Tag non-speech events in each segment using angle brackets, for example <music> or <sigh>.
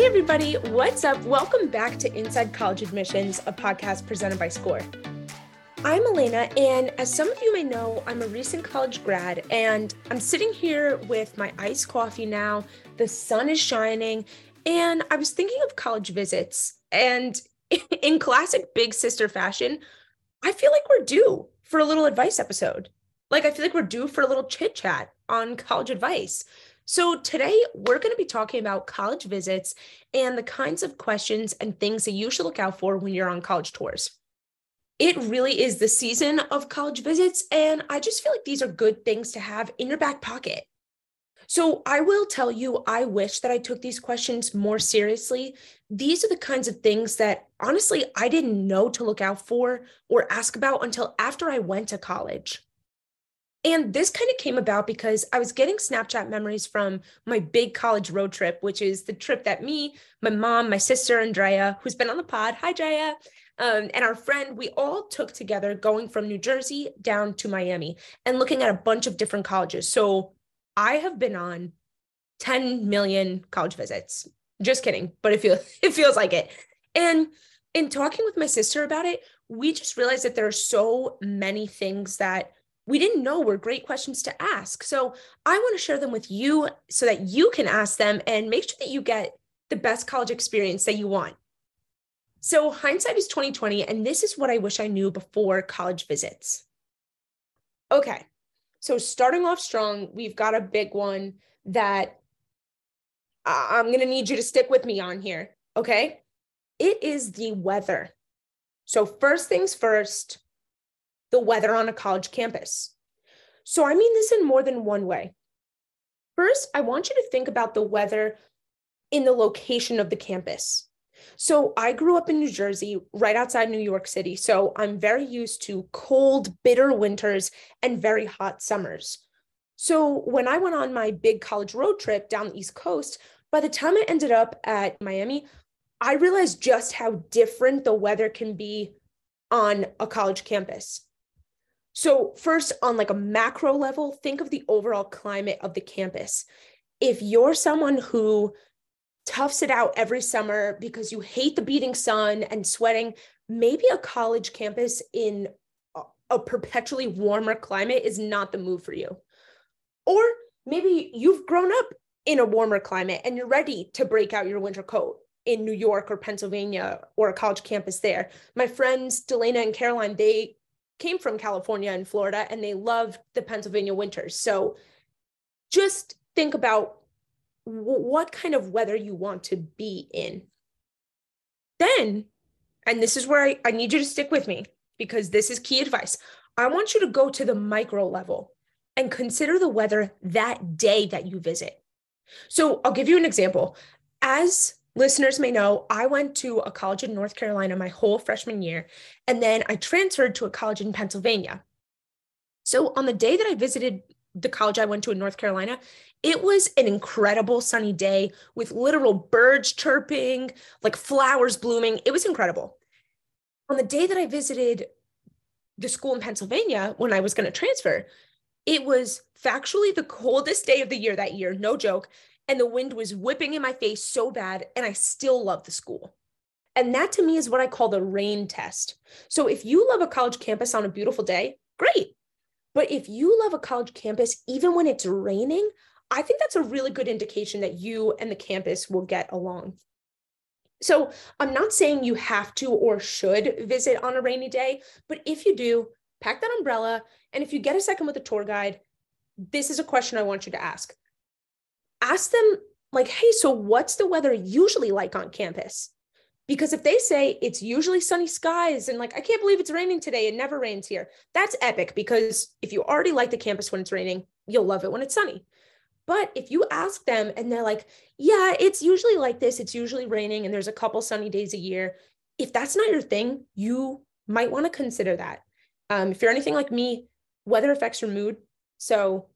Hey, everybody, what's up? Welcome back to Inside College Admissions, a podcast presented by Scoir. I'm Elena, and as some of you may know, I'm a recent college grad, and I'm sitting here with my iced coffee now. The sun is shining, and I was thinking of college visits. And <laughs> in classic big sister fashion, I feel like we're due for a little advice episode. Like, I feel like we're due for a little chit chat on college advice. So, today we're going to be talking about college visits and the kinds of questions and things that you should look out for when you're on college tours. It really is the season of college visits, and I just feel like these are good things to have in your back pocket. So, I will tell you, I wish that I took these questions more seriously. These are the kinds of things that honestly I didn't know to look out for or ask about until after I went to college. And this kind of came about because I was getting Snapchat memories from my big college road trip, which is the trip that me, my mom, my sister, Andrea, who's been on the pod, hi, Drea, um, and our friend, we all took together going from New Jersey down to Miami and looking at a bunch of different colleges. So I have been on 10 million college visits. Just kidding, but it feels <laughs> it feels like it. And in talking with my sister about it, we just realized that there are so many things that we didn't know were great questions to ask. So I want to share them with you so that you can ask them and make sure that you get the best college experience that you want. So hindsight is 2020 and this is what I wish I knew before college visits. Okay. So starting off strong, we've got a big one that I'm going to need you to stick with me on here, okay? It is the weather. So first things first, the weather on a college campus. So I mean this in more than one way. First, I want you to think about the weather in the location of the campus. So I grew up in New Jersey, right outside New York City. So I'm very used to cold, bitter winters and very hot summers. So when I went on my big college road trip down the East Coast, by the time I ended up at Miami, I realized just how different the weather can be on a college campus. So, first, on like a macro level, think of the overall climate of the campus. If you're someone who toughs it out every summer because you hate the beating sun and sweating, maybe a college campus in a, perpetually warmer climate is not the move for you. Or maybe you've grown up in a warmer climate and you're ready to break out your winter coat in New York or Pennsylvania or a college campus there. My friends Delana and Caroline, they came from California and Florida and they loved the Pennsylvania winters. So just think about w- what kind of weather you want to be in. Then, and this is where I, I need you to stick with me because this is key advice. I want you to go to the micro level and consider the weather that day that you visit. So I'll give you an example. As listeners may know, I went to a college in North Carolina my whole freshman year, and then I transferred to a college in Pennsylvania. So on the day that I visited the college I went to in North Carolina, it was an incredible sunny day with literal birds chirping, like flowers blooming. It was incredible. On the day that I visited the school in Pennsylvania when I was going to transfer, it was factually the coldest day of the year that year, no joke and the wind was whipping in my face so bad, and I still love the school. And that to me is what I call the rain test. So if you love a college campus on a beautiful day, great. But if you love a college campus, even when it's raining, I think that's a really good indication that you and the campus will get along. So I'm not saying you have to or should visit on a rainy day, but if you do, pack that umbrella. And if you get a second with a tour guide, this is a question I want you to ask ask them like, hey, so what's the weather usually like on campus? Because if they say it's usually sunny skies and like, I can't believe it's raining today, it never rains here, that's epic because if you already like the campus when it's raining, you'll love it when it's sunny. But if you ask them and they're like, yeah, it's usually like this, it's usually raining and there's a couple sunny days a year, if that's not your thing, you might want to consider that. Um, if you're anything like me, weather affects your mood. So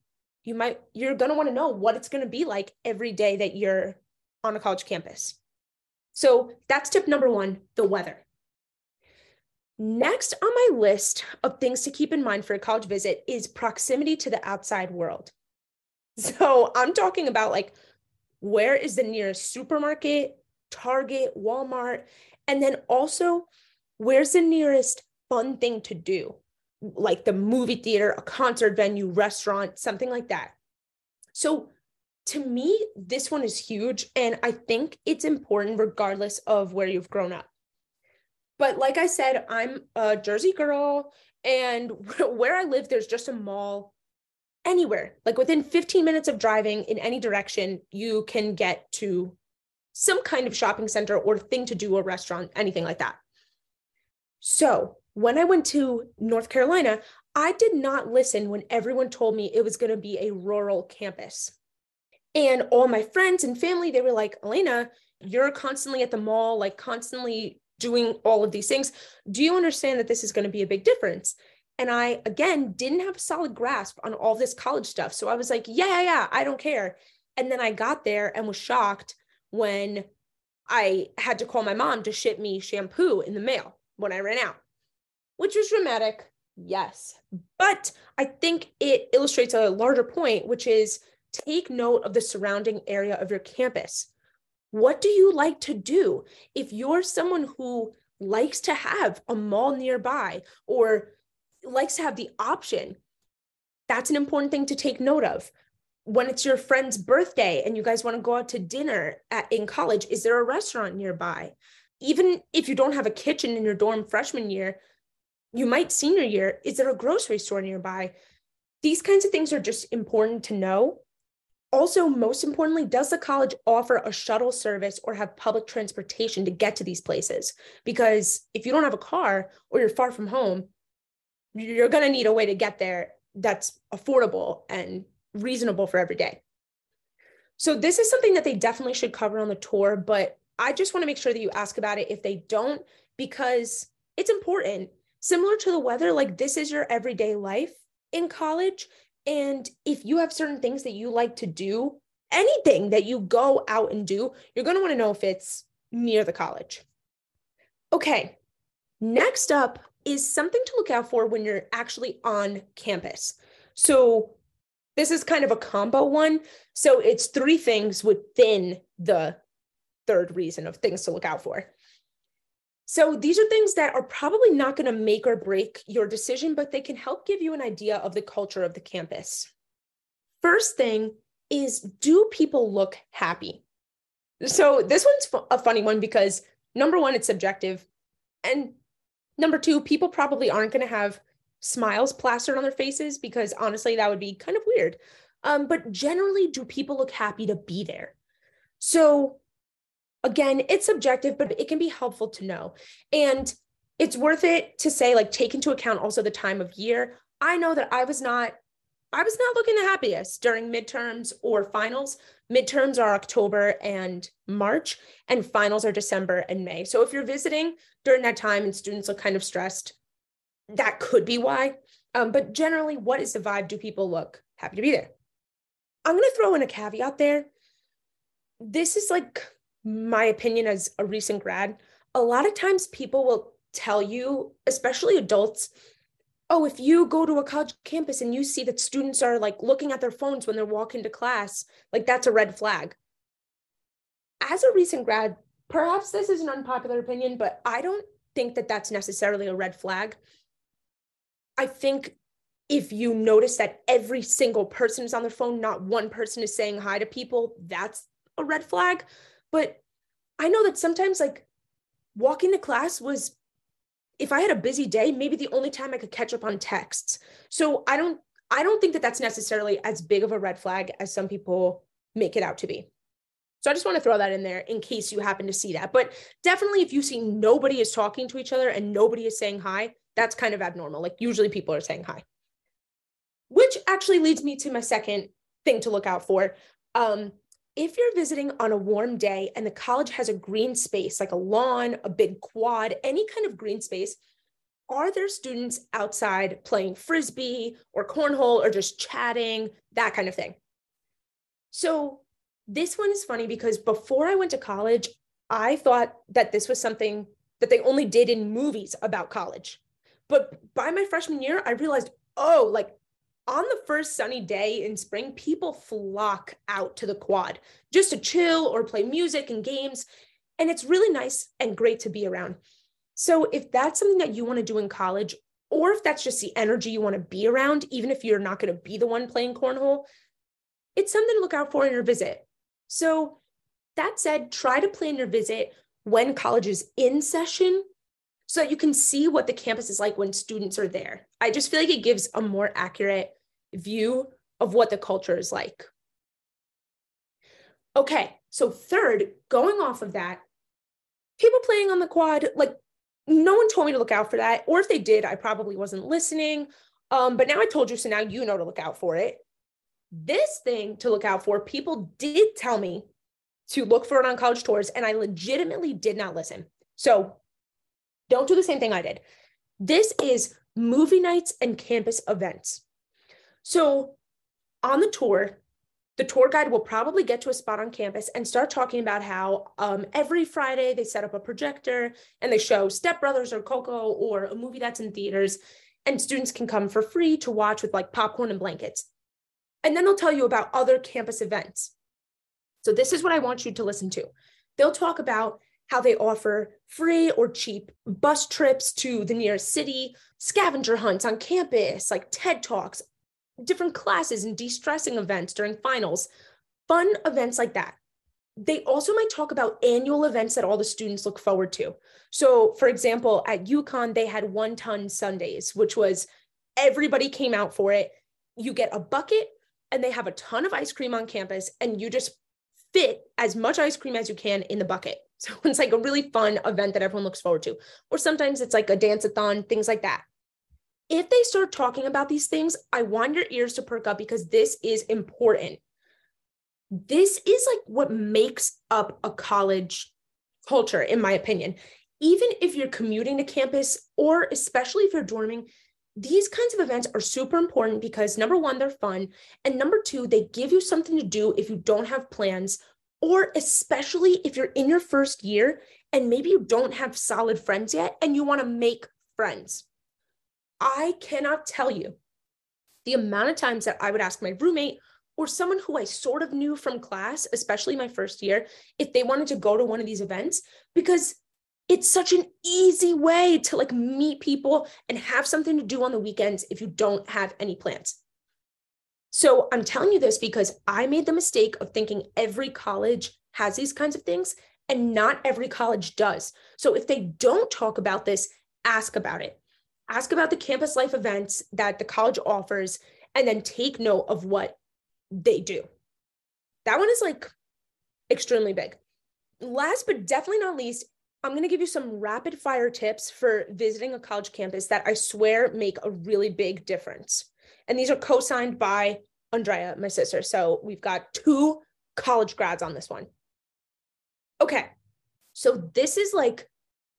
you might you're going to want to know what it's going to be like every day that you're on a college campus. So that's tip number 1, the weather. Next on my list of things to keep in mind for a college visit is proximity to the outside world. <laughs> So I'm talking about like where is the nearest supermarket, Target, Walmart, and then also where's the nearest fun thing to do? Like the movie theater, a concert venue, restaurant, something like that. So to me, this one is huge. And I think it's important regardless of where you've grown up. But like I said, I'm a Jersey girl, and <laughs> where I live, there's just a mall anywhere. Like within 15 minutes of driving in any direction, you can get to some kind of shopping center or thing to do, a restaurant, anything like that. So when I went to North Carolina, I did not listen when everyone told me it was going to be a rural campus. And all my friends and family, they were like, Elena, you're constantly at the mall, like constantly doing all of these things. Do you understand that this is going to be a big difference? And I, again, didn't have a solid grasp on all this college stuff. So I was like, yeah, yeah, yeah, I don't care. And then I got there and was shocked when I had to call my mom to ship me shampoo in the mail when I ran out, which was dramatic. Yes. But I think it illustrates a larger point, which is take note of the surrounding area of your campus. What do you like to do? If you're someone who likes to have a mall nearby or likes to have the option, that's an important thing to take note of. When it's your friend's birthday and you guys want to go out to dinner at, in college, is there a restaurant nearby? Even if you don't have a kitchen in your dorm freshman year, you might senior year, is there a grocery store nearby? These kinds of things are just important to know also, most importantly, does the college offer a shuttle service or have public transportation to get to these places? Because if you don't have a car or you're far from home, you're going to need a way to get there that's affordable and reasonable for every day. So, this is something that they definitely should cover on the tour, but I just want to make sure that you ask about it if they don't, because it's important. Similar to the weather, like this is your everyday life in college. And if you have certain things that you like to do, anything that you go out and do, you're going to want to know if it's near the college. Okay, next up is something to look out for when you're actually on campus. So, this is kind of a combo one. So, it's three things within the third reason of things to look out for. So these are things that are probably not going to make or break your decision, but they can help give you an idea of the culture of the campus. First thing is do people look happy? So this one's a funny one because number one, it's subjective. And number two, people probably aren't going to have smiles plastered on their faces because honestly, that would be kind of weird. Um, but generally, do people look happy to be there? So again, it's subjective, but it can be helpful to know. And it's worth it to say, like, take into account also the time of year. I know that I was not. I was not looking the happiest during midterms or finals. Midterms are October and March, and finals are December and May. So if you're visiting during that time and students look kind of stressed, that could be why. Um, but generally, what is the vibe? Do people look happy to be there? I'm going to throw in a caveat there. This is like my opinion as a recent grad, a lot of times people will tell you, especially adults, oh, if you go to a college campus and you see that students are like looking at their phones when they're walking to class, like that's a red flag. As a recent grad, perhaps this is an unpopular opinion, but I don't think that that's necessarily a red flag. I think if you notice that every single person is on their phone, not one person is saying hi to people, that's a red flag. But I know that sometimes like walking to class was if I had a busy day, maybe the only time I could catch up on texts. So I don't I don't think that that's necessarily as big of a red flag as some people make it out to be. So I just want to throw that in there in case you happen to see that. But definitely if you see nobody is talking to each other and nobody is saying hi, that's kind of abnormal. Like usually people are saying hi. Which actually leads me to my second thing to look out for. Um, if you're visiting on a warm day and the college has a green space, like a lawn, a big quad, any kind of green space, are there students outside playing frisbee or cornhole or just chatting, that kind of thing? So, this one is funny because before I went to college, I thought that this was something that they only did in movies about college. But by my freshman year, I realized, oh, like on the first sunny day in spring, people flock out to the quad just to chill or play music and games. And it's really nice and great to be around. So if that's something that you want to do in college, or if that's just the energy you want to be around, even if you're not going to be the one playing cornhole, it's something to look out for in your visit. So, that said, try to plan your visit when college is in session so that you can see what the campus is like when students are there. I just feel like it gives a more accurate view of what the culture is like. Okay, so third, going off of that, people playing on the quad, like no one told me to look out for that. Or if they did, I probably wasn't listening. Um, but now I told you, so now you know to look out for it. This thing to look out for, people did tell me to look for it on college tours, and I legitimately did not listen. So don't do the same thing I did. This is movie nights and campus events. So on the tour, the tour guide will probably get to a spot on campus and start talking about how um, every Friday they set up a projector and they show Step Brothers or Coco or a movie that's in theaters, and students can come for free to watch with like popcorn and blankets. And then they'll tell you about other campus events. So, this is what I want you to listen to. They'll talk about how they offer free or cheap bus trips to the nearest city, scavenger hunts on campus, like TED Talks, different classes and de-stressing events during finals, fun events like that. They also might talk about annual events that all the students look forward to. So, for example, at UConn, they had one ton Sundaes, which was everybody came out for it. You get a bucket and they have a ton of ice cream on campus, and you just fit as much ice cream as you can in the bucket. So <laughs> it's like a really fun event that everyone looks forward to. Or sometimes it's like a dance-a-thon, things like that if they start talking about these things, I want your ears to perk up because this is important. This is like what makes up a college culture, in my opinion. Even if you're commuting to campus, or especially if you're dorming, these kinds of events are super important because number one, they're fun. And number two, they give you something to do if you don't have plans, or especially if you're in your first year and maybe you don't have solid friends yet and you want to make friends. I cannot tell you the amount of times that I would ask my roommate or someone who I sort of knew from class, especially my first year, if they wanted to go to one of these events, because it's such an easy way to like meet people and have something to do on the weekends if you don't have any plans. So I'm telling you this because I made the mistake of thinking every college has these kinds of things and not every college does. So if they don't talk about this, ask about it ask about the campus life events that the college offers, and then take note of what they do. That one is like extremely big. Last but definitely not least, I'm going to give you some rapid fire tips for visiting a college campus that I swear make a really big difference. And these are co signed by Andrea, my sister. So we've got two college grads on this one. Okay. So this is like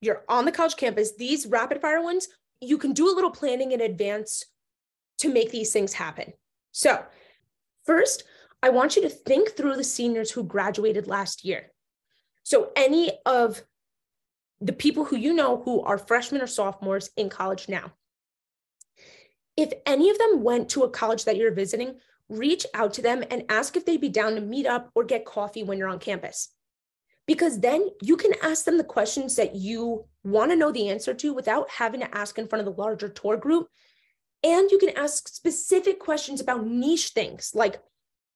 you're on the college campus. These rapid fire ones you can do a little planning in advance to make these things happen. So, first, I want you to think through the seniors who graduated last year. So, any of the people who you know who are freshmen or sophomores in college now. If any of them went to a college that you're visiting, reach out to them and ask if they'd be down to meet up or get coffee when you're on campus because then you can ask them the questions that you want to know the answer to without having to ask in front of the larger tour group. And you can ask specific questions about niche things like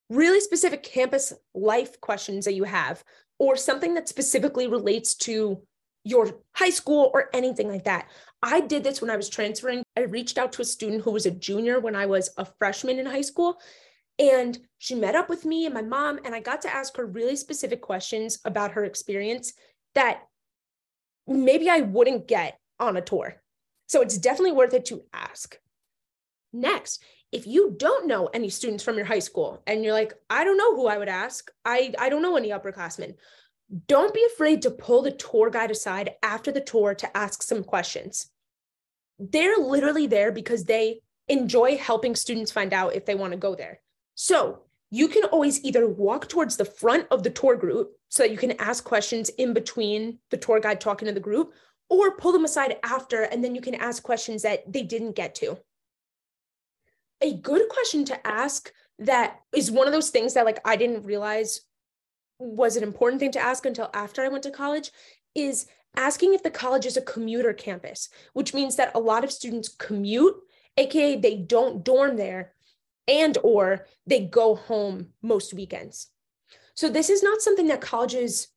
really specific campus life questions that you have, or something that specifically relates to your high school or anything like that. I did this when I was transferring. I reached out to a student who was a junior when I was a freshman in high school. And she met up with me and my mom, and I got to ask her really specific questions about her experience that maybe I wouldn't get on a tour. So it's definitely worth it to ask. Next, if you don't know any students from your high school and you're like, I don't know who I would ask, I, I don't know any upperclassmen, don't be afraid to pull the tour guide aside after the tour to ask some questions. They're literally there because they enjoy helping students find out if they want to go there. So you can always either walk towards the front of the tour group so that you can ask questions in between the tour guide talking to the group, or pull them aside after, and then you can ask questions that they didn't get to. A good question to ask that is one of those things that like I didn't realize was an important thing to ask until after I went to college is asking if the college is a commuter campus, which means that a lot of students commute, aka they don't dorm there and or they go home most weekends. So this is not something that colleges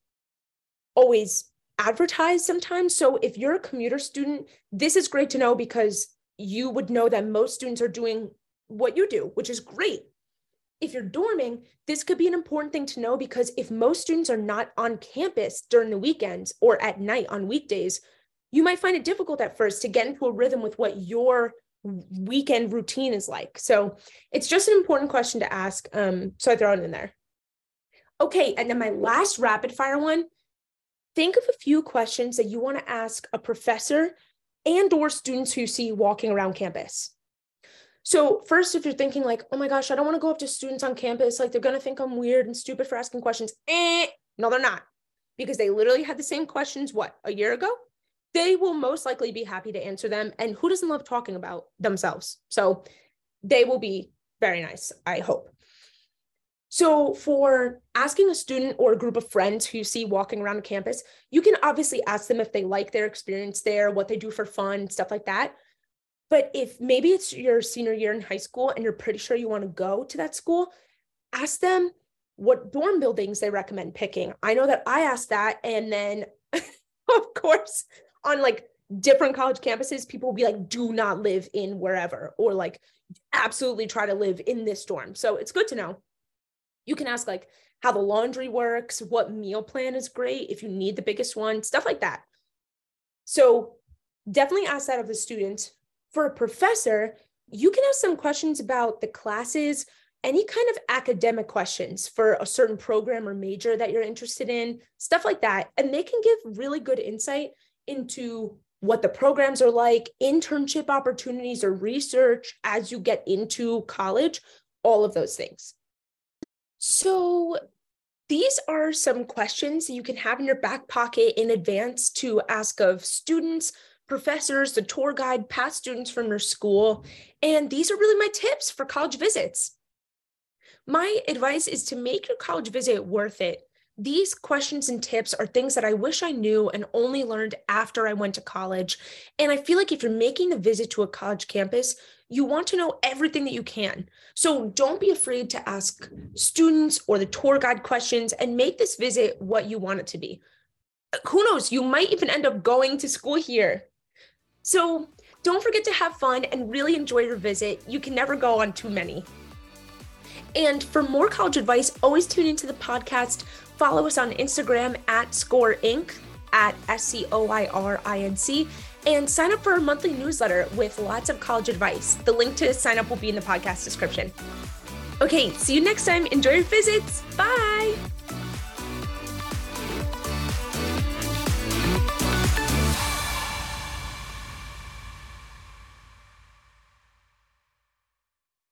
always advertise sometimes. So if you're a commuter student, this is great to know because you would know that most students are doing what you do, which is great. If you're dorming, this could be an important thing to know because if most students are not on campus during the weekends or at night on weekdays, you might find it difficult at first to get into a rhythm with what your weekend routine is like. So it's just an important question to ask. Um, so I throw it in there. Okay, and then my last rapid fire one. Think of a few questions that you want to ask a professor and or students who you see walking around campus. So first, if you're thinking like, oh my gosh, I don't want to go up to students on campus, like they're gonna think I'm weird and stupid for asking questions. Eh, no, they're not, because they literally had the same questions what a year ago. They will most likely be happy to answer them. And who doesn't love talking about themselves? So they will be very nice, I hope. So, for asking a student or a group of friends who you see walking around campus, you can obviously ask them if they like their experience there, what they do for fun, stuff like that. But if maybe it's your senior year in high school and you're pretty sure you want to go to that school, ask them what dorm buildings they recommend picking. I know that I asked that. And then, <laughs> of course, on like different college campuses, people will be like, do not live in wherever, or like, absolutely try to live in this dorm. So it's good to know. You can ask like how the laundry works, what meal plan is great if you need the biggest one, stuff like that. So definitely ask that of the student. For a professor, you can ask some questions about the classes, any kind of academic questions for a certain program or major that you're interested in, stuff like that. And they can give really good insight into what the programs are like, internship opportunities or research as you get into college, all of those things. So, these are some questions you can have in your back pocket in advance to ask of students, professors, the tour guide, past students from your school. And these are really my tips for college visits. My advice is to make your college visit worth it. These questions and tips are things that I wish I knew and only learned after I went to college. And I feel like if you're making a visit to a college campus, you want to know everything that you can. So don't be afraid to ask students or the tour guide questions and make this visit what you want it to be. Who knows, you might even end up going to school here. So don't forget to have fun and really enjoy your visit. You can never go on too many. And for more college advice, always tune into the podcast. Follow us on Instagram at Scoir Inc. at S C O I R I N C and sign up for our monthly newsletter with lots of college advice. The link to sign up will be in the podcast description. Okay, see you next time. Enjoy your visits. Bye.